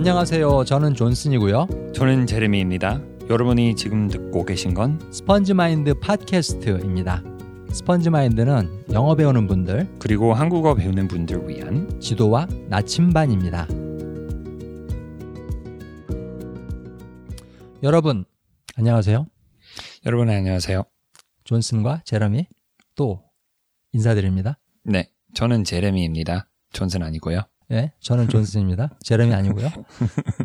안녕하세요. 저는 존슨이고요. 저는 제레미입니다. 여러분이 지금 듣고 계신 건 스펀지 마인드 팟캐스트입니다. 스펀지 마인드는 영어 배우는 분들 그리고 한국어 배우는 분들 위한 지도와 나침반입니다. 여러분 안녕하세요. 여러분 안녕하세요. 존슨과 제러미 또 인사드립니다. 네, 저는 제레미입니다. 존슨 아니고요. 네, 저는 존슨입니다. 제러미 아니고요.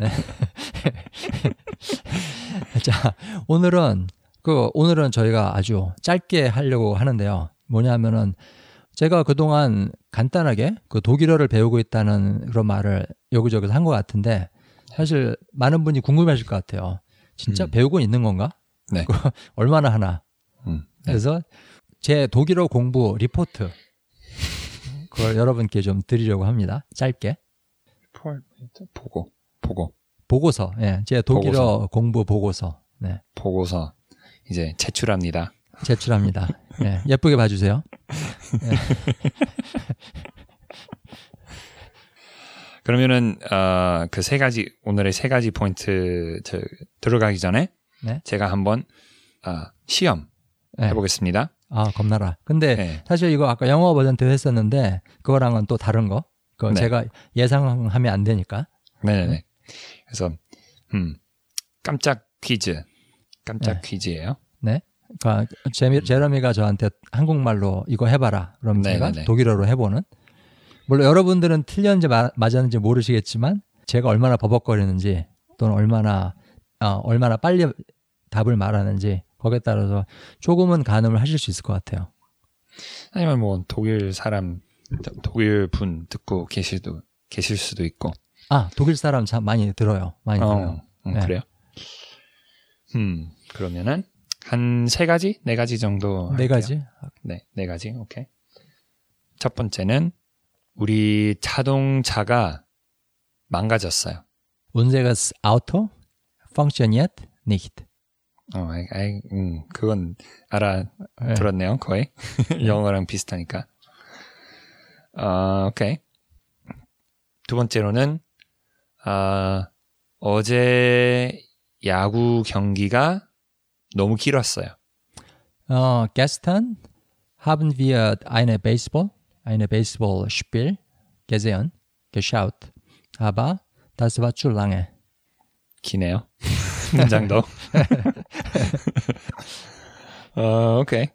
네. 자, 오늘은 그 오늘은 저희가 아주 짧게 하려고 하는데요. 뭐냐면은 제가 그동안 간단하게 그 독일어를 배우고 있다는 그런 말을 여기저기서 한 것 같은데 사실 많은 분이 궁금하실 것 같아요. 진짜 음. 배우고 있는 건가? 네. 그 얼마나 하나? 음, 네. 그래서 제 독일어 공부 리포트 그걸 여러분께 좀 드리려고 합니다. 짧게 보고 보고 보고서. 예, 제 독일어 보고서. 공부 보고서. 네, 보고서 이제 제출합니다. 제출합니다. 예, 예쁘게 봐주세요. 그러면은 어, 그 세 가지 오늘의 세 가지 포인트 저- 들어가기 전에 네. 제가 한번 아, 시험 예. 해보겠습니다. 아, 겁나라. 근데 네. 사실 이거 아까 영어 버전 때 했었는데 그거랑은 또 다른 거. 그건 네. 제가 예상하면 안 되니까. 네네 네. 그래서 음 깜짝 퀴즈, 깜짝 네. 퀴즈예요. 네. 그러니까 제미, 제러미가 저한테 한국말로 이거 해봐라. 그럼 네, 제가 네, 네. 독일어로 해보는. 물론 여러분들은 틀렸는지 마- 맞았는지 모르시겠지만 제가 얼마나 버벅거리는지 또는 얼마나 어, 얼마나 빨리 답을 말하는지 거기에 따라서 조금은 가늠을 하실 수 있을 것 같아요. 아니면 뭐 독일 사람, 독일 분 듣고 계실도 계실 수도 있고. 아 독일 사람 참 많이 들어요. 많이 들어요. 음, 네. 그래요. 음 그러면은 한 세 가지, 네 가지 정도. 네 할게요. 가지. 네, 네 가지. 오케이. 첫 번째는 우리 자동차가 망가졌어요. Unseres Auto funktioniert nicht. 어, 아이, 아이, 음, 그건 알아 네. 들었네요, 거의. 영어랑 비슷하니까. 어, 오케이. 두 번째로는, 아, 어제 야구 경기가 너무 길었어요. Äh, gestern haben wir eine Baseball, eine Baseballspiel gesehen, geschaut. Aber das war zu lange. 기네요. 문장도. 어, 오케이.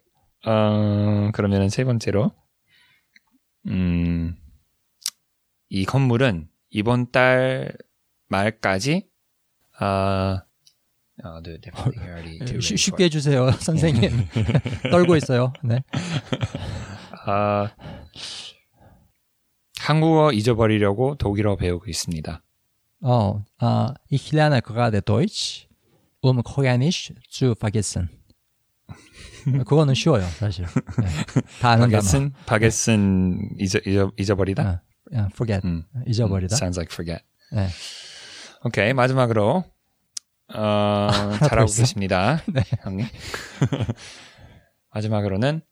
어, 그러면은 세 번째로, 음, 이 건물은 이번 달 말까지, 아, 어, the definitely already too 쉬- late 쉽게 해주세요, 선생님. 떨고 있어요. 네. 아, 한국어 잊어버리려고 독일어 배우고 있습니다. 어, 아, ich lerne gerade Deutsch, um Koreanisch zu vergessen. 그거는 쉬워요, 사실. 네. 다 아는 단어. 바겟은 바겟은 잊어, 잊어, 잊어버리다. 아, 야, forget, 음, 잊어버리다. Sounds like forget. 네. 오케이 마지막으로 어, 잘하고 있어? 계십니다, 형님. 마지막으로는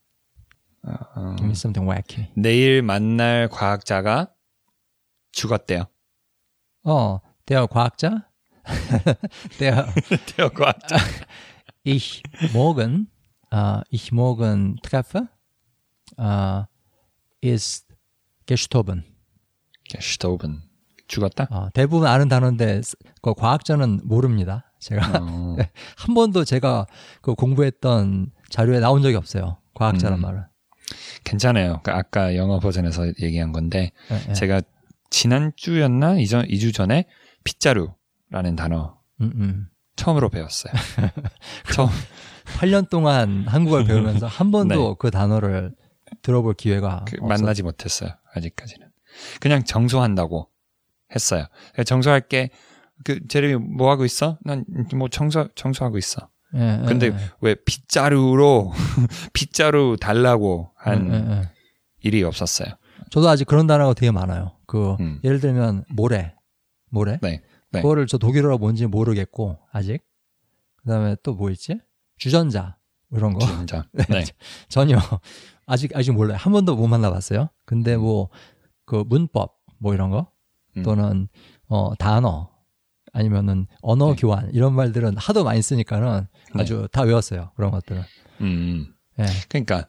어, Give me something wacky. 내일 만날 과학자가 죽었대요. 어, der 과학자? Der 대어 과학자. ich morgen, äh, ich morgen treffe, äh, ist gestorben. 게슈토븐 죽었다. 어, 대부분 아는 단어인데 스- 그 과학자는 모릅니다. 제가 어, 한 번도 제가 그 공부했던 자료에 나온 적이 없어요. 과학자란 음. 말은. 괜찮아요. 그 아까 영어 버전에서 얘기한 건데 예, 예. 제가 지난 주였나 이전 2주 전에 빗자루 라는 단어 음, 음. 처음으로 배웠어요. 처음 8년 동안 한국어를 배우면서 한 번도 네. 그 단어를 들어볼 기회가 그 없었- 만나지 못했어요. 아직까지는. 그냥 정소한다고 했어요. 그러니까 정소할 게, 그, 제레미 뭐 하고 있어? 난 뭐 청소, 청소하고 있어. 예, 예, 근데 예. 왜 빗자루로, 빗자루 달라고 한 예, 예, 예. 일이 없었어요. 저도 아직 그런 단어가 되게 많아요. 그 음. 예를 들면 모래, 모래. 네. 네. 그거를 저 독일어로 뭔지 모르겠고 아직. 그다음에 또 뭐 있지? 주전자 뭐 이런 거 진짜. 네. 전혀 아직 아직 몰라요. 한 번도 못 만나봤어요. 근데 뭐 그 문법 뭐 이런 거 음. 또는 어 단어 아니면은 언어 네. 교환 이런 말들은 하도 많이 쓰니까는 네. 아주 다 외웠어요. 그런 것들은. 음. 예. 그러니까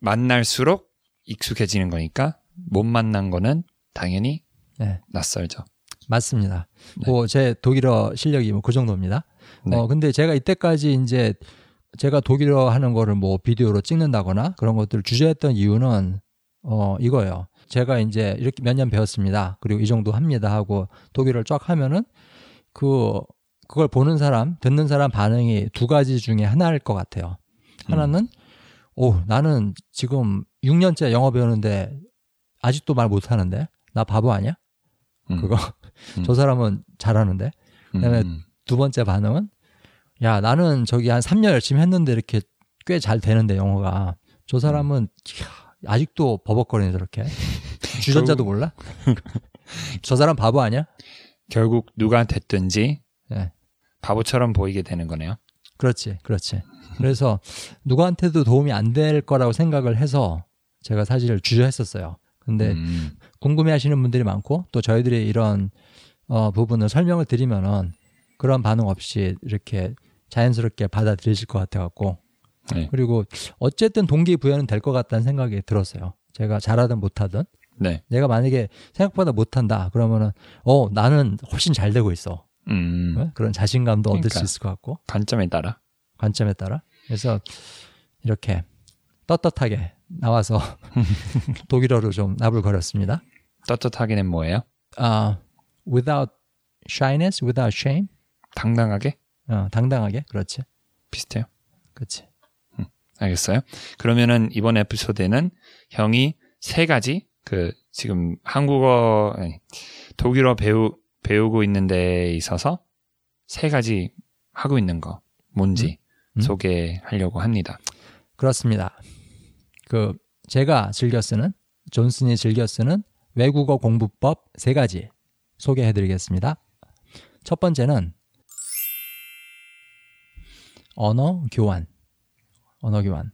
만날수록 익숙해지는 거니까 못 만난 거는 당연히 네. 낯설죠. 맞습니다. 네. 뭐제 독일어 실력이 뭐 그 정도입니다. 네. 어 근데 제가 이때까지 이제 제가 독일어 하는 거를 뭐 비디오로 찍는다거나 그런 것들을 주저했던 이유는 어 이거예요. 제가 이제 이렇게 몇 년 배웠습니다. 그리고 이 정도 합니다 하고 독일어를 쫙 하면은 그 그걸 보는 사람, 듣는 사람 반응이 두 가지 중에 하나일 것 같아요. 하나는 오 나는 지금 6년째 영어 배우는데 아직도 말 못하는데 나 바보 아니야? 음. 그거 음. 저 사람은 잘하는데 그다음에 음. 두 번째 반응은 야 나는 저기 한 3년 열심히 했는데 이렇게 꽤 잘 되는데 영어가 저 사람은 이야, 아직도 버벅거리네 저렇게 주전자도 몰라? 저 사람 바보 아니야? 결국 누가 됐든지 네. 바보처럼 보이게 되는 거네요. 그렇지 그렇지 그래서 누구한테도 도움이 안 될 거라고 생각을 해서 제가 사실 주저했었어요 근데 음. 궁금해하시는 분들이 많고 또 저희들이 이런 어, 부분을 설명을 드리면은 그런 반응 없이 이렇게 자연스럽게 받아들이실 것 같아갖고 네. 그리고 어쨌든 동기부여는 될 것 같다는 생각이 들었어요. 제가 잘하든 못하든 네. 내가 만약에 생각보다 못한다 그러면은 어 나는 훨씬 잘 되고 있어 음. 어? 그런 자신감도 얻을 그러니까. 수 있을 것 같고 관점에 따라. 관점에 따라 그래서 이렇게 떳떳하게 나와서 독일어로 좀 나불거렸습니다. 떳떳하게는 뭐예요? 아 without shyness, without shame, 당당하게? 어, 당당하게 그렇지, 비슷해요. 그렇지. 알겠어요. 그러면은 이번 에피소드에는 형이 세 가지 그 지금 한국어 아니, 독일어 배우 배우고 있는 데 있어서 세 가지 하고 있는 거 뭔지 음? 음? 소개하려고 합니다. 그렇습니다. 그 제가 즐겨 쓰는 존슨이 즐겨 쓰는 외국어 공부법 세 가지 소개해 드리겠습니다. 첫 번째는 언어 교환. 언어 교환.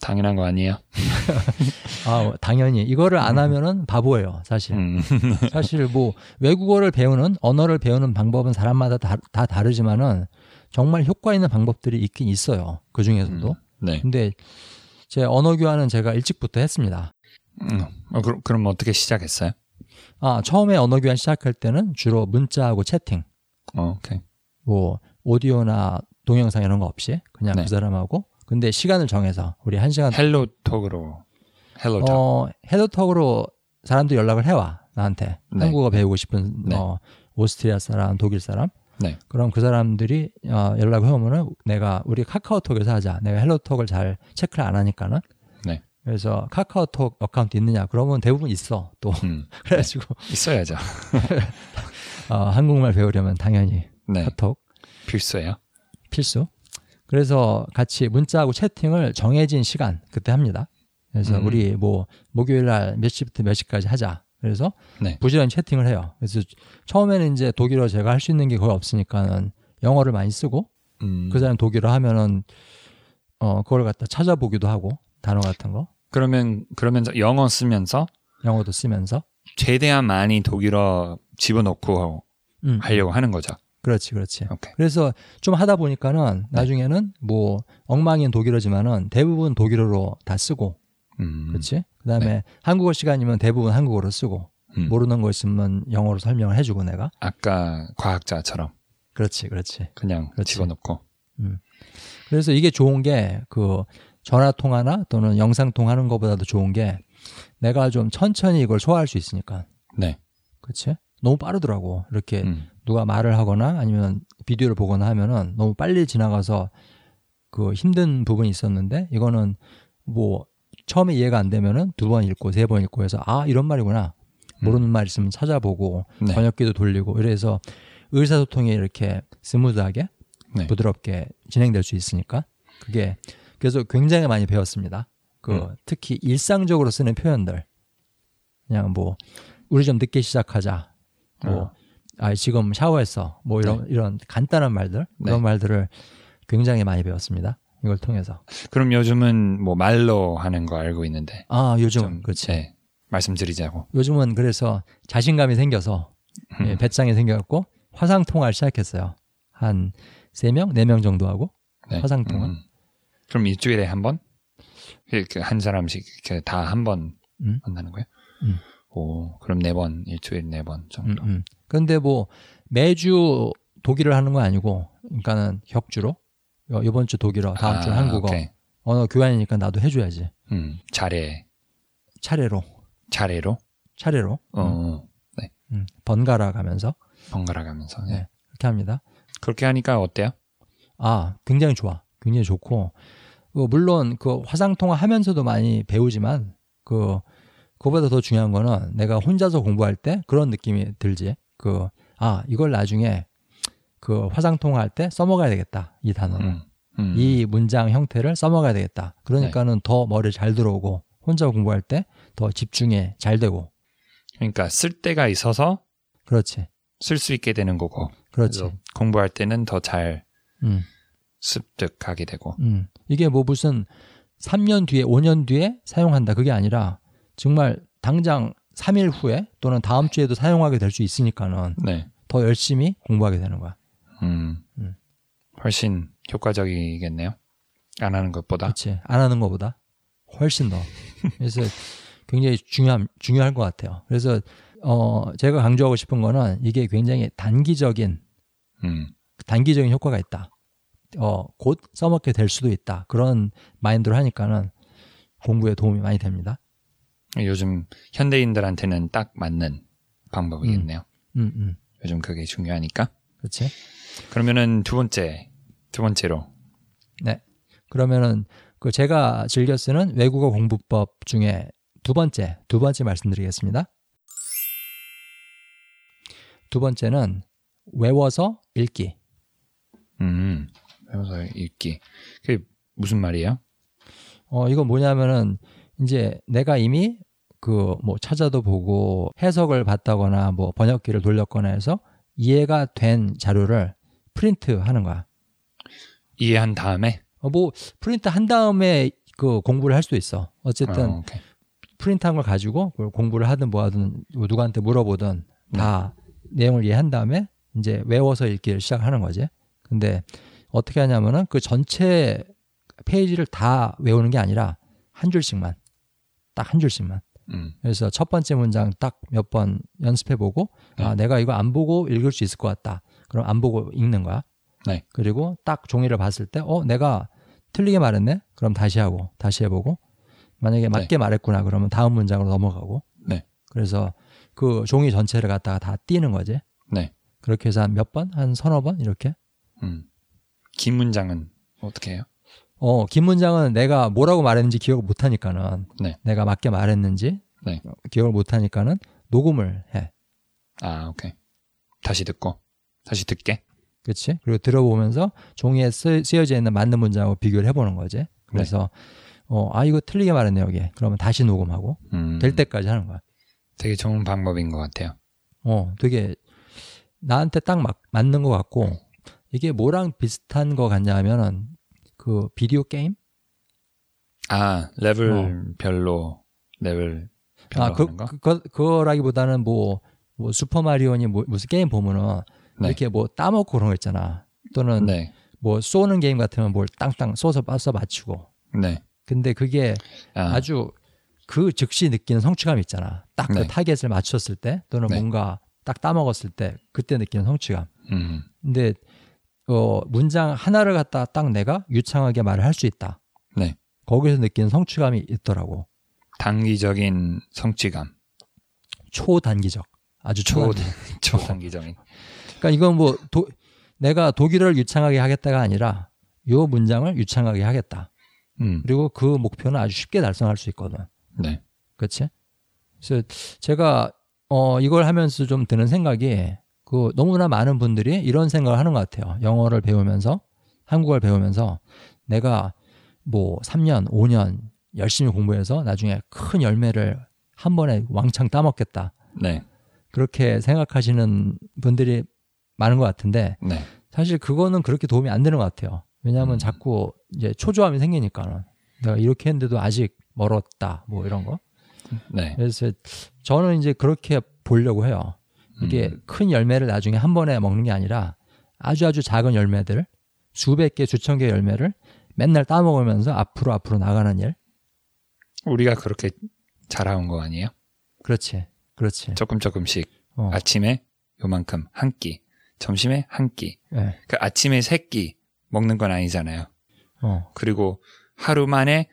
당연한 거 아니에요? 아 당연히 이거를 안 하면은 바보예요, 사실. 음. 사실 뭐 외국어를 배우는 언어를 배우는 방법은 사람마다 다, 다 다르지만은 정말 효과 있는 방법들이 있긴 있어요. 그 중에서도. 네. 근데 제 언어 교환은 제가 일찍부터 했습니다. 음. 어, 그럼, 그럼 어떻게 시작했어요? 아, 처음에 언어 교환 시작할 때는 주로 문자하고 채팅, 어, 오케이. 뭐 오디오나 동영상 이런 거 없이 그냥 네. 그 사람하고 근데 시간을 정해서 우리 한 시간 헬로톡으로 헬로톡. 어, 헬로톡으로 사람도 연락을 해와 나한테 네. 한국어 배우고 싶은 네. 어, 오스트리아 사람, 독일 사람. 네. 그럼 그 사람들이 어, 연락을 해오면은 내가 우리 카카오톡에서 하자. 내가 헬로톡을 잘 체크를 안 하니까는. 네. 그래서 카카오톡 account 있느냐? 그러면 대부분 있어. 또 음. 그래가지고 있어야죠. 어, 한국말 배우려면 당연히 네. 카톡 필수예요. 필수. 그래서 같이 문자하고 채팅을 정해진 시간 그때 합니다. 그래서 음. 우리 뭐 목요일 날 몇 시부터 몇 시까지 하자. 그래서 네. 부지런히 채팅을 해요. 그래서 처음에는 이제 독일어 제가 할 수 있는 게 거의 없으니까는 영어를 많이 쓰고 음. 그 사람 독일어 하면은 어 그걸 갖다 찾아보기도 하고 단어 같은 거 그러면 그러면서 영어 쓰면서 영어도 쓰면서 최대한 많이 독일어 집어넣고 음, 하려고 하는 거죠. 그렇지 그렇지. 오케이. 그래서 좀 하다 보니까는 네. 나중에는 뭐 엉망인 독일어지만은 대부분 독일어로 다 쓰고 음. 그렇지. 그다음에 한국어 시간이면 대부분 한국어로 쓰고 음. 모르는 거 있으면 영어로 설명을 해주고 내가 아까 과학자처럼 그렇지 그렇지. 그냥 그렇지. 집어넣고. 그래서 이게 좋은 게 그 전화 통화나 또는 영상 통화하는 것보다도 좋은 게 내가 좀 천천히 이걸 소화할 수 있으니까 네. 그렇지. 너무 빠르더라고 이렇게 음. 누가 말을 하거나 아니면 비디오를 보거나 하면은 너무 빨리 지나가서 그 힘든 부분이 있었는데 이거는 뭐 처음에 이해가 안 되면은 두 번 읽고 세 번 읽고 해서 아 이런 말이구나 모르는 말 있으면 찾아보고 네. 번역기도 돌리고 이래서 의사소통이 이렇게 스무드하게 네. 부드럽게 진행될 수 있으니까 그게 그래서 굉장히 많이 배웠습니다. 그 음. 특히 일상적으로 쓰는 표현들 그냥 뭐 우리 좀 늦게 시작하자 뭐 어. 아 지금 샤워했어 뭐 이런 이런 간단한 말들 네. 그런 말들을 굉장히 많이 배웠습니다. 이걸 통해서 그럼 요즘은 뭐 말로 하는 거 알고 있는데 아 요즘 좀 그렇지 네, 말씀드리자고. 요즘은 그래서 자신감이 생겨서 예, 음. 배짱이 생겨갖고 화상 통화를 시작했어요. 한 세 명, 네 명 정도 하고 네. 화상 통화. 음. 그럼 일주일에 한 번? 이렇게 한 사람씩 이렇게 다 한번 음. 만나는 거예요? 음. 오, 그럼 네 번, 일주일 네번 음, 정도. 음. 근데 뭐 매주 독일을 하는 건 아니고, 그러니까는 격주로 어, 이번 주 독일어, 다음 주 아, 한국어 오케이. 언어 교환이니까 나도 해줘야지. 음, 차례, 차례로, 차례로. 차례로 음, 어, 음, 번갈아 가면서 번갈아 가면서. 네. 네. 그렇게 합니다. 그렇게 하니까 어때요? 아, 굉장히 좋아. 굉장히 좋고, 그 물론 그 화상 통화 하면서도 많이 배우지만 그 그보다 더 중요한 거는 내가 혼자서 공부할 때 그런 느낌이 들지. 그 아, 이걸 나중에 그 화상 통화할 때 써먹어야 되겠다. 이 단어를. 음, 음. 이 문장 형태를 써먹어야 되겠다. 그러니까는 더 머리 잘 들어오고 혼자 공부할 때 더 집중에 잘 되고. 그러니까 쓸 때가 있어서 그렇지. 쓸 수 있게 되는 거고. 그렇지. 공부할 때는 더잘 음. 습득하게 되고. 음. 이게 뭐 무슨 3년 뒤에, 5년 뒤에 사용한다. 그게 아니라 정말 당장 3일 후에 또는 다음 주에도 사용하게 될 수 있으니까는 네. 더 열심히 공부하게 되는 거야. 음. 음. 훨씬 효과적이겠네요. 안 하는 것보다. 그렇지. 안 하는 것보다 훨씬 더. 그래서 굉장히 중요한, 중요할 것 같아요. 그래서, 어, 제가 강조하고 싶은 거는 이게 굉장히 단기적인, 음. 단기적인 효과가 있다. 어, 곧 써먹게 될 수도 있다. 그런 마인드로 하니까는 공부에 도움이 많이 됩니다. 요즘 현대인들한테는 딱 맞는 방법이겠네요. 음, 음. 요즘 그게 중요하니까. 그렇지. 그러면은 두 번째, 두 번째로. 네. 그러면은 그 제가 즐겨 쓰는 외국어 공부법 중에 두 번째, 두 번째 말씀드리겠습니다. 두 번째는 외워서 읽기. 음. 외워서 읽기. 그게 무슨 말이에요? 어, 이건 뭐냐면은 이제 내가 이미 그 뭐 찾아도 보고 해석을 봤다거나 뭐 번역기를 돌렸거나 해서 이해가 된 자료를 프린트 하는 거야. 이해한 다음에. 어, 뭐 프린트 한 다음에 그 공부를 할 수도 있어. 어쨌든 어. 프린트한 걸 가지고 그걸 공부를 하든 뭐 하든 누구한테 물어보든 다 내용을 이해한 다음에 이제 외워서 읽기를 시작하는 거지. 근데 어떻게 하냐면은 그 전체 페이지를 다 외우는 게 아니라 한 줄씩만 딱 한 줄씩만. 음. 그래서 첫 번째 문장 딱 몇 번 연습해 보고 아 네. 내가 이거 안 보고 읽을 수 있을 것 같다. 그럼 안 보고 읽는 거야. 네. 그리고 딱 종이를 봤을 때 어 내가 틀리게 말했네. 그럼 다시 하고 다시 해보고 만약에 맞게 말했구나 그러면 다음 문장으로 넘어가고. 네. 그래서 그 종이 전체를 갖다가 다 띄는 거지. 네. 그렇게 해서 한 몇 번? 한 서너 번? 이렇게? 음. 긴 문장은 어떻게 해요? 어, 긴 문장은 내가 뭐라고 말했는지 기억을 못 하니까는 네. 내가 맞게 말했는지 네. 어, 기억을 못 하니까는 녹음을 해. 아, 오케이. 다시 듣고. 다시 듣게. 그렇지? 그리고 들어보면서 종이에 쓰, 쓰여져 있는 맞는 문장하고 비교를 해 보는 거지. 그래서 어, 아 이거 틀리게 말했네 여기. 그러면 다시 녹음하고 음. 될 때까지 하는 거야. 되게 좋은 방법인 것 같아요. 어, 되게 나한테 딱 맞, 맞는 것 같고 이게 뭐랑 비슷한 것 같냐 하면은 그 비디오 게임? 아, 레벨별로 레벨 별로 아, 그, 거? 그, 그, 그 거라기보다는 뭐, 뭐 슈퍼마리오니 뭐, 무슨 게임 보면은 네. 이렇게 뭐 따먹고 그런 거 있잖아. 또는 네. 뭐 쏘는 게임 같으면 뭘 땅땅 쏘서 빠서 맞추고. 네. 근데 그게 아, 아. 주그 즉시 느끼는 성취감 있잖아. 딱그 네. 타겟을 맞췄을 때 또는 네. 뭔가 딱 따먹었을 때 그때 느끼는 성취감. 음. 근데 어 문장 하나를 갖다 딱 내가 유창하게 말을 할 수 있다. 네. 거기서 느끼는 성취감이 있더라고. 단기적인 성취감. 초단기적. 아주 초- 초단기적. 초단기적인. 그러니까 이건 뭐 도, 내가 독일어를 유창하게 하겠다가 아니라 요 문장을 유창하게 하겠다. 음. 그리고 그 목표는 아주 쉽게 달성할 수 있거든. 네. 그렇지? 그래서 제가 어 이걸 하면서 좀 드는 생각이 그 너무나 많은 분들이 이런 생각을 하는 것 같아요. 영어를 배우면서 한국어를 배우면서 내가 뭐 3년, 5년 열심히 공부해서 나중에 큰 열매를 한 번에 왕창 따먹겠다. 네. 그렇게 생각하시는 분들이 많은 것 같은데 네. 사실 그거는 그렇게 도움이 안 되는 것 같아요. 왜냐하면 음. 자꾸 이제 초조함이 생기니까는 내가 이렇게 했는데도 아직 멀었다 뭐 이런 거. 네. 그래서 저는 이제 그렇게 보려고 해요. 이게 음. 큰 열매를 나중에 한 번에 먹는 게 아니라 아주 아주 작은 열매들 수백 개 수천 개 열매를 맨날 따 먹으면서 앞으로 앞으로 나가는 일 우리가 그렇게 자라온 거 아니에요? 그렇지 그렇지 조금 조금씩 어, 아침에 요만큼 한 끼, 점심에 한 끼. 예, 그 아침에 세 끼 먹는 건 아니잖아요. 어, 그리고 하루 만에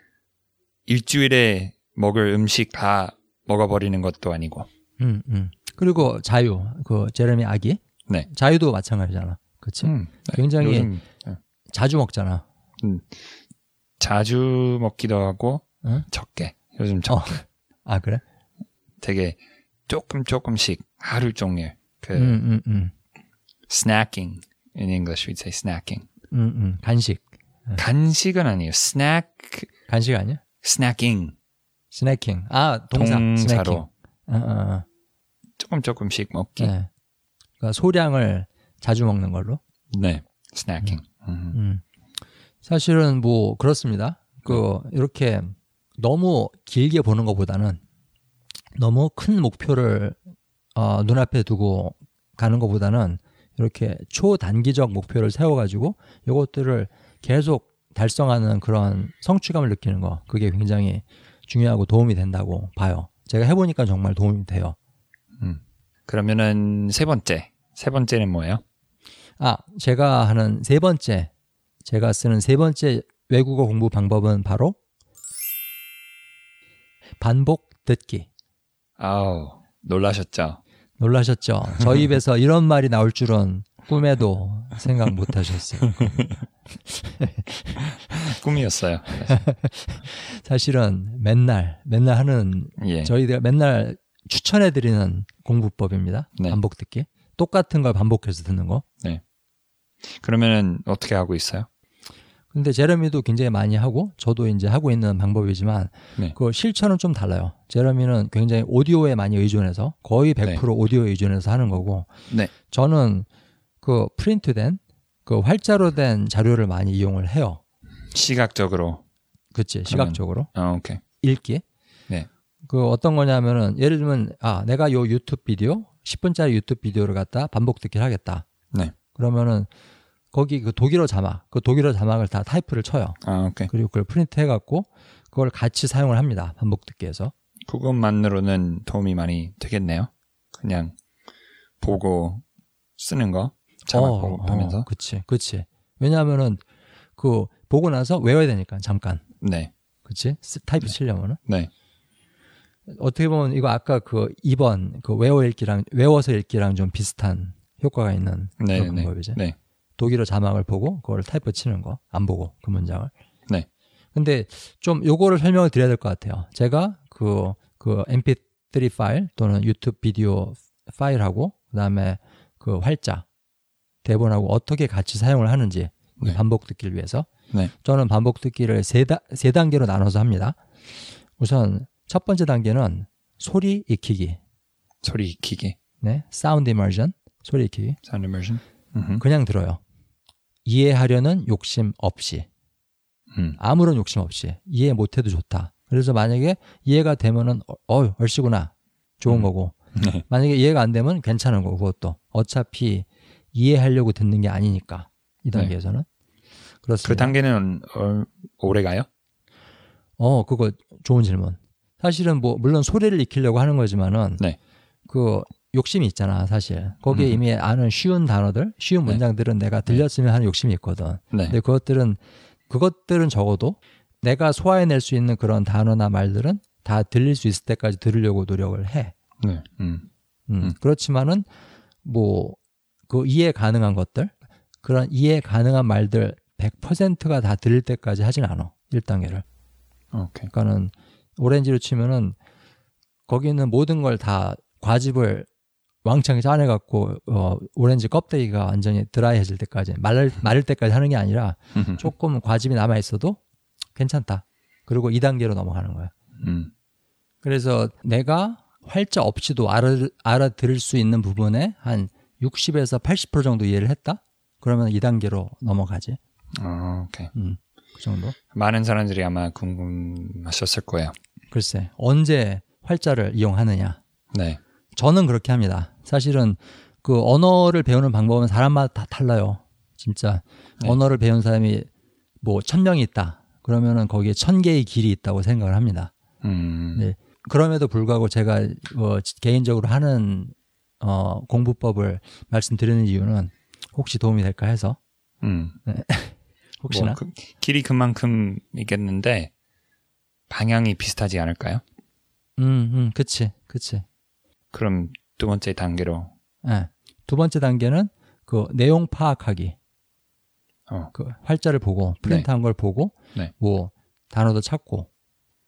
일주일에 먹을 음식 다 먹어버리는 것도 아니고. 음, 음. 그리고 자유 그 제레미 아기 네. 자유도 마찬가지잖아 그렇지 음, 네. 굉장히 요즘 자주 먹잖아 자주 먹기도 하고 응? 적게. 요즘 적게. 아 그래 되게 조금 조금씩 하루 종일 그 음, 음, 음. snacking in English we'd say snacking. 음, 음. 간식 간식은 아니에요. snack 간식 아니야 snacking 스낵킹 아 동사 동사로 어, 어, 어. 조금 조금씩 먹기. 네, 네. 그러니까 소량을 자주 먹는 걸로. snacking. 음. 음. 사실은 뭐 그렇습니다. 그 이렇게 너무 길게 보는 것보다는 너무 큰 목표를 어, 눈앞에 두고 가는 것보다는 이렇게 초단기적 목표를 세워가지고 이것들을 계속 달성하는 그런 성취감을 느끼는 거 그게 굉장히 중요하고 도움이 된다고 봐요. 제가 해보니까 정말 도움이 돼요. 그러면은 세 번째. 세 번째는 뭐예요? 아, 제가 하는 세 번째, 제가 쓰는 세 번째 외국어 공부 방법은 바로 반복 듣기. 아우, 놀라셨죠? 놀라셨죠? 저희 입에서 이런 말이 나올 줄은 꿈에도 생각 못 하셨어요. 꿈이었어요. 사실은 맨날, 맨날 하는, 예. 저희가 맨날 추천해드리는 공부법입니다. 네. 반복 듣기. 똑같은 걸 반복해서 듣는 거. 그러면은 어떻게 하고 있어요? 근데 제레미도 굉장히 많이 하고 저도 이제 하고 있는 방법이지만 네. 그 실천은 좀 달라요. 제레미는 굉장히 오디오에 많이 의존해서 거의 100% 네. 오디오에 의존해서 하는 거고 네. 저는 그 프린트된 그 활자로 된 자료를 많이 이용을 해요. 시각적으로. 그치 시각적으로 아, 오케이. 읽기. 네. 그 어떤 거냐면은 예를 들면 아 내가 요 유튜브 비디오 10분짜리 유튜브 비디오를 갖다 반복 듣기를 하겠다. 네. 그러면은 거기 그 독일어 자막, 그 독일어 자막을 다 타이프를 쳐요. 아, 오케이. 그리고 그걸 프린트 해갖고 그걸 같이 사용을 합니다. 반복 듣기에서. 그것만으로는 도움이 많이 되겠네요. 그냥 보고 쓰는 거. 자막 어, 보고 어, 하면서. 그치, 그치. 왜냐하면은 그 보고 나서 외워야 되니까 잠깐. 네. 그치? 스- 타이프 치려면은. 네. 어떻게 보면 이거 아까 그 2번 그 외워 읽기랑 외워서 읽기랑 좀 비슷한 효과가 있는 네, 그런 네. 방법이지. 네. 독일어 자막을 보고 그걸 타이프 치는 거 안 보고 그 문장을. 네. 근데 좀 요거를 설명을 드려야 될 것 같아요. 제가 그, 그 mp3 파일 또는 유튜브 비디오 파일하고 그다음에 그 활자 대본하고 어떻게 같이 사용을 하는지 네. 반복 듣기를 위해서 네. 저는 반복 듣기를 세, 다, 세 단계로 나눠서 합니다. 우선 첫 번째 단계는 소리 익히기, 소리 익히기. 네, 사운드 이머전, 소리 익히기. Immersion. 음흠. 그냥 들어요. 이해하려는 욕심 없이 음. 아무런 욕심 없이 이해 못해도 좋다. 그래서 만약에 이해가 되면은 어, 어 얼씨구나 좋은 음. 거고 네. 만약에 이해가 안 되면 괜찮은 거고 그것도 어차피 이해하려고 듣는 게 아니니까 이 네. 단계에서는 그 그렇습니다. 단계는 어, 오래 가요? 어 그거 좋은 질문. 사실은 뭐 물론 소리를 익히려고 하는 거지만은 네. 그 욕심이 있잖아 사실 거기에 음. 이미 아는 쉬운 단어들 쉬운 네. 문장들은 내가 들렸으면 하는 욕심이 있거든. 네. 근데 그것들은 그것들은 적어도 내가 소화해낼 수 있는 그런 단어나 말들은 다 들릴 수 있을 때까지 들으려고 노력을 해. 네. 음. 음, 음. 그렇지만은 뭐 그 이해 가능한 것들 그런 이해 가능한 말들 100%가 다 들릴 때까지 하진 않아. 1단계를. 오케이. 그러니까는 오렌지로 치면은 거기 있는 모든 걸 다 과즙을 왕창 짜내 갖고 어 오렌지 껍데기가 완전히 드라이해질 때까지 마를 마를 때까지 하는 게 아니라 조금 과즙이 남아 있어도 괜찮다. 그리고 2단계로 넘어가는 거야. 음. 그래서 내가 활자 없이도 알아, 알아들을 수 있는 부분에 한 60에서 80% 정도 이해를 했다? 그러면 2단계로 넘어가지. 어, 오케이. 음, 그 정도. 많은 사람들이 아마 궁금하셨을 거예요. 글쎄, 언제 활자를 이용하느냐. 네. 저는 그렇게 합니다. 사실은 그 언어를 배우는 방법은 사람마다 다 달라요. 진짜 네. 언어를 배운 사람이 뭐 천 명이 있다. 그러면은 거기에 천 개의 길이 있다고 생각을 합니다. 음. 네. 그럼에도 불구하고 제가 뭐 개인적으로 하는 어 공부법을 말씀드리는 이유는 혹시 도움이 될까 해서 음. 혹시나 뭐 그, 길이 그만큼 있겠는데 방향이 비슷하지 않을까요? 음, 음, 그치, 그치. 그럼 두 번째 단계로 예. 두 번째 단계는 그 내용 파악하기. 어. 그 활자를 보고 프린트한 걸 보고 네. 뭐 단어도 찾고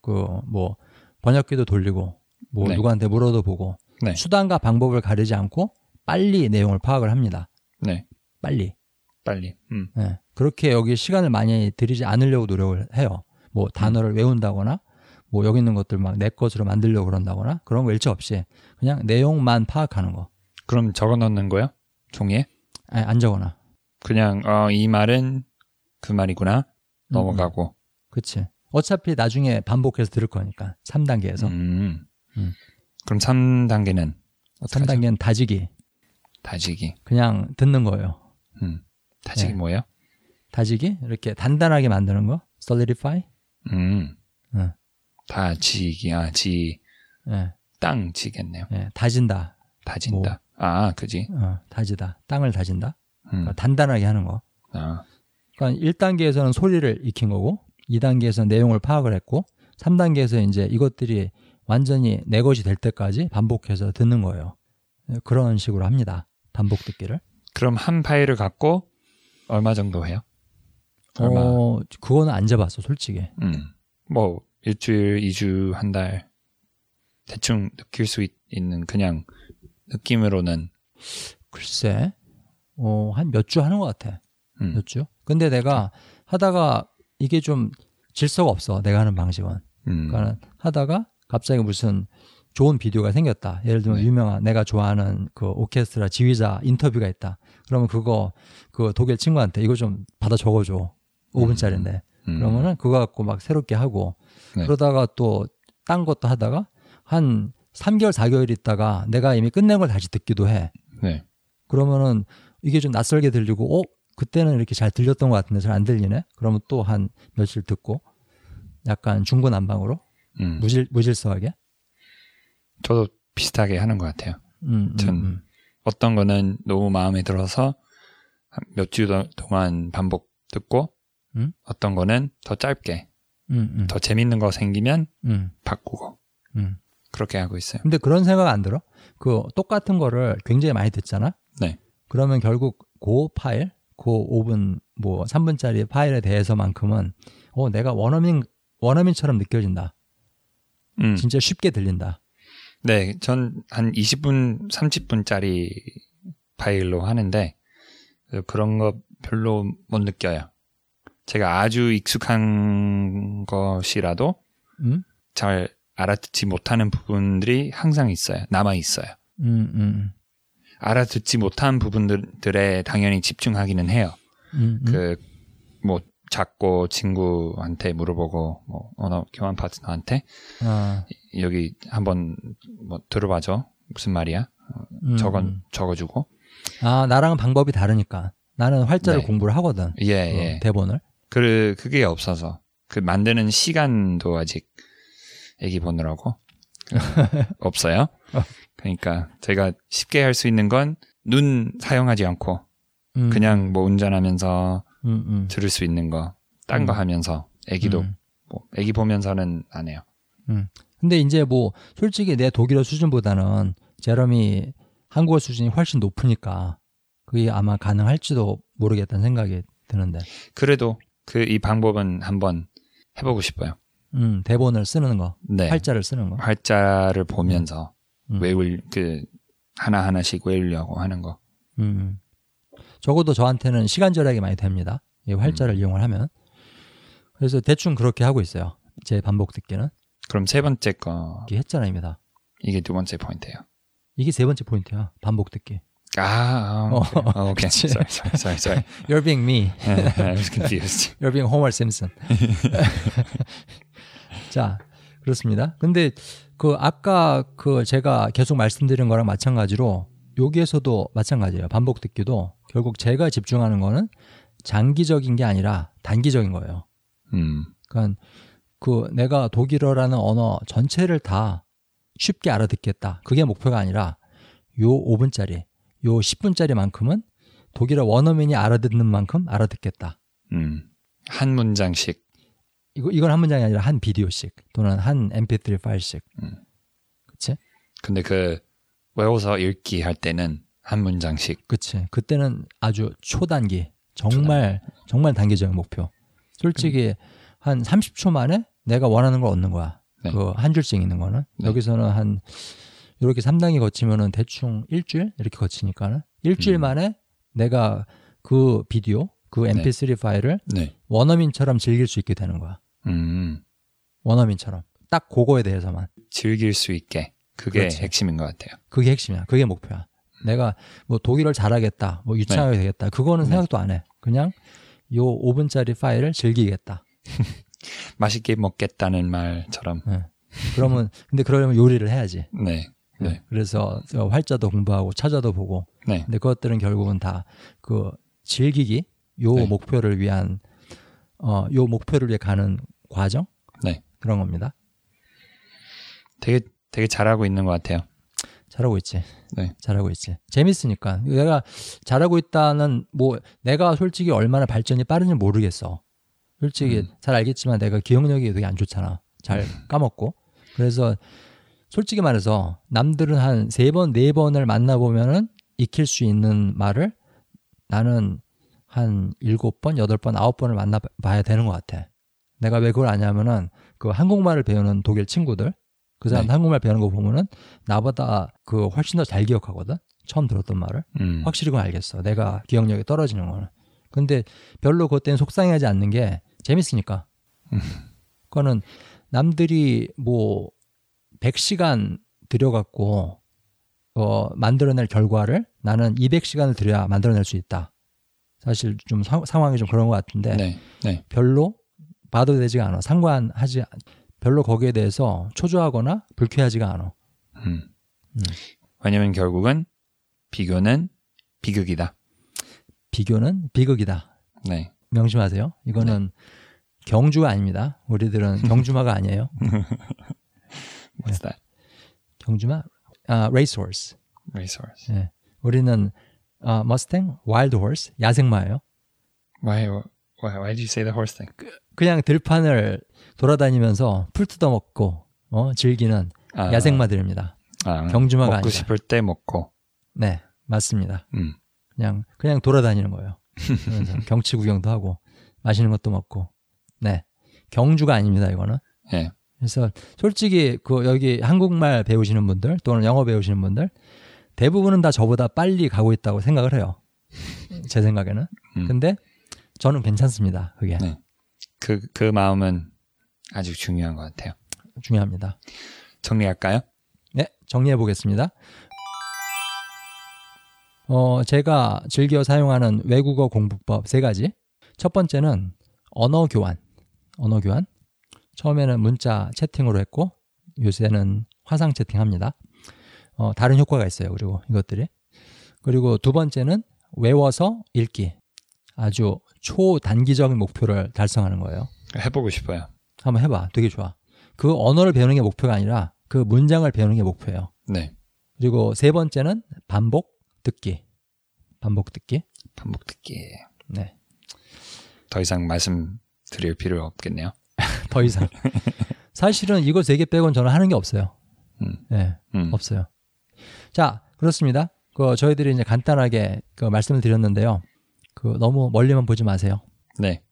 그 뭐 번역기도 돌리고 뭐 네. 누구한테 물어도 보고 네. 수단과 방법을 가리지 않고 빨리 내용을 파악을 합니다. 네 빨리. 빨리 음. 예. 그렇게 여기 시간을 많이 들이지 않으려고 노력을 해요. 뭐 단어를 외운다거나 뭐 여기 있는 것들 막 내 것으로 만들려고 그런다거나 그런 거 일체 없이 그냥 내용만 파악하는 거. 그럼 적어 넣는 거요? 종이에? 아니, 안 적어놔. 그냥 어, 이 말은 그 말이구나 음, 넘어가고 그치. 어차피 나중에 반복해서 들을 거니까. 3단계에서. 음. 음. 그럼 3단계는 어떻게 3단계는 다지기. 다지기 그냥 듣는 거예요. 음. 다지기 네. 뭐예요? 다지기? 이렇게 단단하게 만드는 거. solidify? 음. 응. 다지기 아지 예, 땅 지겠네요. 예, 다진다. 다진다. 아, 그지. 어, 다지다. 땅을 다진다. 음. 그러니까 단단하게 하는 거. 아, 그러니까 1단계에서는 소리를 익힌 거고, 2단계에서는 내용을 파악을 했고, 3단계에서 이제 이것들이 완전히 내 것이 될 때까지 반복해서 듣는 거예요. 예, 그런 식으로 합니다. 반복 듣기를. 그럼 한 파일을 갖고 얼마 정도 해요? 얼마? 어, 그거는 안 재봤어, 솔직히. 음. 뭐 일주일, 이주, 한 달 대충 느낄 수 있, 는 그냥 느낌으로는 글쎄, 어, 한 몇 주 하는 것 같아. 음. 몇 주? 근데 내가 하다가 이게 좀 질서가 없어. 내가 하는 방식은. 음. 그러니까 하다가 갑자기 무슨 좋은 비디오가 생겼다. 예를 들면 네. 유명한 내가 좋아하는 그 오케스트라 지휘자 인터뷰가 있다. 그러면 그거 그 독일 친구한테 이거 좀 받아 적어줘. 5분짜리인데. 음. 그러면은 그거 갖고 막 새롭게 하고 네. 그러다가 또 딴 것도 하다가 한 3개월, 4개월 있다가 내가 이미 끝낸 걸 다시 듣기도 해. 네. 그러면은 이게 좀 낯설게 들리고, 어? 그때는 이렇게 잘 들렸던 것 같은데 잘 안 들리네? 그러면 또 한 며칠 듣고 약간 중구난방으로 음. 무질, 무질서하게. 저도 비슷하게 하는 것 같아요. 음, 음, 전- 음. 어떤 거는 너무 마음에 들어서 몇 주 동안 반복 듣고 음? 어떤 거는 더 짧게 음, 음, 더 재밌는 거 생기면 음, 바꾸고 음. 그렇게 하고 있어요. 근데 그런 생각 안 들어? 그 똑같은 거를 굉장히 많이 듣잖아? 네. 그러면 결국 그 파일, 그 5분, 뭐 3분짜리 파일에 대해서만큼은 어, 내가 원어민, 원어민처럼 느껴진다. 음. 진짜 쉽게 들린다. 네, 전 한 20분, 30분짜리 파일로 하는데 그런 거 별로 못 느껴요. 제가 아주 익숙한 것이라도 음? 잘 알아듣지 못하는 부분들이 항상 있어요. 남아 있어요. 음, 음, 알아듣지 못한 부분들에 당연히 집중하기는 해요. 음, 음. 그뭐 작고 친구한테 물어보고 뭐 언어 교환 파트너한테 아, 여기 한번 뭐 들어봐줘 무슨 말이야 음, 적어 음. 적어주고 아, 나랑은 방법이 다르니까. 나는 활자를 네. 공부를 하거든. 예그 예. 대본을. 그 그게 없어서 그 만드는 시간도 아직 애기 보느라고 그, 없어요. 그러니까 제가 쉽게 할 수 있는 건 눈 사용하지 않고 음, 그냥 뭐 운전하면서 음, 음. 들을 수 있는 거 딴거 음. 하면서 애기도 음. 뭐 애기 보면서는 안 해요. 근데 이제 뭐 솔직히 내 독일어 수준보다는 제롬이 한국어 수준이 훨씬 높으니까 그게 아마 가능할지도 모르겠다는 생각이 드는데. 그래도 그 이 방법은 한번 해보고 싶어요. 음, 대본을 쓰는 거, 네. 활자를 쓰는 거. 활자를 보면서 음. 외울 그 하나 하나씩 외우려고 하는 거. 음. 적어도 저한테는 시간 절약이 많이 됩니다. 이 활자를 음. 이용을 하면. 그래서 대충 그렇게 하고 있어요. 제 반복 듣기는. 그럼 세 번째 거 이게 했잖아입니다. 이게 두 번째 포인트예요. 이게 세 번째 포인트야. 반복 듣기. 아, 아 어, 오케이. 어. 그치. Sorry, sorry, sorry, sorry. You're being me. I was confused. You're being Homer Simpson. 자, 그렇습니다. 근데 그 아까 그 제가 계속 말씀드린 거랑 마찬가지로 여기에서도 마찬가지예요. 반복 듣기도 결국 제가 집중하는 거는 장기적인 게 아니라 단기적인 거예요. 음. 그러니까 그 내가 독일어라는 언어 전체를 다 쉽게 알아듣겠다. 그게 목표가 아니라 요 5분짜리, 요 10분짜리만큼은 독일어 원어민이 알아듣는 만큼 알아듣겠다. 음. 한 문장씩. 이거 이건 한 문장이 아니라 한 비디오씩 또는 한 MP3 파일씩. 음. 그치? 근데 그 외워서 읽기 할 때는 한 문장씩. 그치. 그때는 아주 초단기, 정말 정말 단기적인 목표. 솔직히 한 30초 만에 내가 원하는 걸 얻는 거야. 네. 그한 줄씩 있는 거는 네. 여기서는 한 이렇게 3단계 거치면은 대충 일주일 이렇게 거치니까는 일주일 음. 만에 내가 그 비디오, 그 MP3 파일을 네. 원어민처럼 즐길 수 있게 되는 거야. 음. 원어민처럼. 딱 그거에 대해서만. 즐길 수 있게. 그게 그렇지. 핵심인 것 같아요. 그게 핵심이야. 그게 목표야. 내가 뭐 독일어를 잘하겠다, 뭐 유창하게 되겠다. 그거는 네. 생각도 안 해. 그냥 요 5분짜리 파일을 즐기겠다. 맛있게 먹겠다는 말처럼. 그러면 근데 그러려면 요리를 해야지. 네. 네. 그래서 저 활자도 공부하고 차자도 보고. 네. 근데 그것들은 결국은 다 그 즐기기 요 네. 목표를 위한 어 요 목표를 위해 가는 과정 네. 그런 겁니다. 되게 되게 잘하고 있는 것 같아요. 잘하고 있지. 네. 잘하고 있지. 재밌으니까. 내가 잘하고 있다는 뭐 내가 솔직히 얼마나 발전이 빠른지 모르겠어. 솔직히 음. 잘 알겠지만 내가 기억력이 되게 안 좋잖아. 잘 까먹고. 그래서 솔직히 말해서 남들은 한 세 번, 네 번을 만나보면은 익힐 수 있는 말을 나는 한 일곱 번, 여덟 번, 아홉 번을 만나봐야 되는 것 같아. 내가 왜 그걸 아냐면은 그 한국말을 배우는 독일 친구들 그 사람 네. 한국말 배우는 거 보면은 나보다 그 훨씬 더 잘 기억하거든. 처음 들었던 말을 음. 확실히 그건 알겠어. 내가 기억력이 떨어지는 거는. 근데 별로 그것 때문에 속상해하지 않는 게 재밌으니까. 음. 그거는 남들이 뭐 100시간 들여갖고 어, 만들어낼 결과를 나는 200시간을 들여야 만들어낼 수 있다. 사실 좀 사- 상황이 좀 그런 것 같은데 네. 네. 별로 봐도 되지가 않아. 상관하지 않- 별로 거기에 대해서 초조하거나 불쾌하지가 않아. 음. 음. 왜냐면 결국은 비교는 비극이다. 비교는 비극이다. 네. 명심하세요. 이거는 경주가 아닙니다. 우리들은 경주마가 아니에요. What's that? 경주마, 아, racehorse. Racehorse. 예. 우리는 아, mustang, wild horse, 야생마예요. Why, why, why did you say the horse thing? 그냥 들판을 돌아다니면서 풀 뜯어먹고 어, 즐기는 아, 야생마들입니다. 아, 경주마가 먹고 아니라. 싶을 때 먹고. 네, 맞습니다. 음. 그냥 그냥 돌아다니는 거예요. 경치 구경도 하고 맛있는 것도 먹고. 네, 경주가 아닙니다. 이거는. 예. 그래서 솔직히 그 여기 한국말 배우시는 분들 또는 영어 배우시는 분들 대부분은 다 저보다 빨리 가고 있다고 생각을 해요. 제 생각에는. 음. 근데 저는 괜찮습니다. 그게 네. 그, 그 마음은 아주 중요한 것 같아요. 중요합니다. 정리할까요? 네, 정리해 보겠습니다. 어, 제가 즐겨 사용하는 외국어 공부법 세 가지. 첫 번째는 언어 교환. 언어 교환. 처음에는 문자 채팅으로 했고 요새는 화상 채팅합니다. 어, 다른 효과가 있어요. 그리고 이것들이. 그리고 두 번째는 외워서 읽기. 아주 초단기적인 목표를 달성하는 거예요. 해보고 싶어요. 한번 해봐. 되게 좋아. 그 언어를 배우는 게 목표가 아니라 그 문장을 배우는 게 목표예요. 네. 그리고 세 번째는 반복 듣기. 반복 듣기. 반복 듣기. 네. 더 이상 말씀드릴 필요 없겠네요. 더 이상. 사실은 이거 세 개 빼고는 저는 하는 게 없어요. 음. 네. 음. 없어요. 자, 그렇습니다. 그 저희들이 이제 간단하게 그 말씀을 드렸는데요. 그 너무 멀리만 보지 마세요. 네.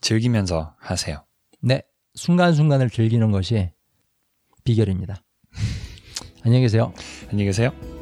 즐기면서 하세요. 네. 순간순간을 즐기는 것이 비결입니다. 안녕히 계세요. 안녕히 계세요.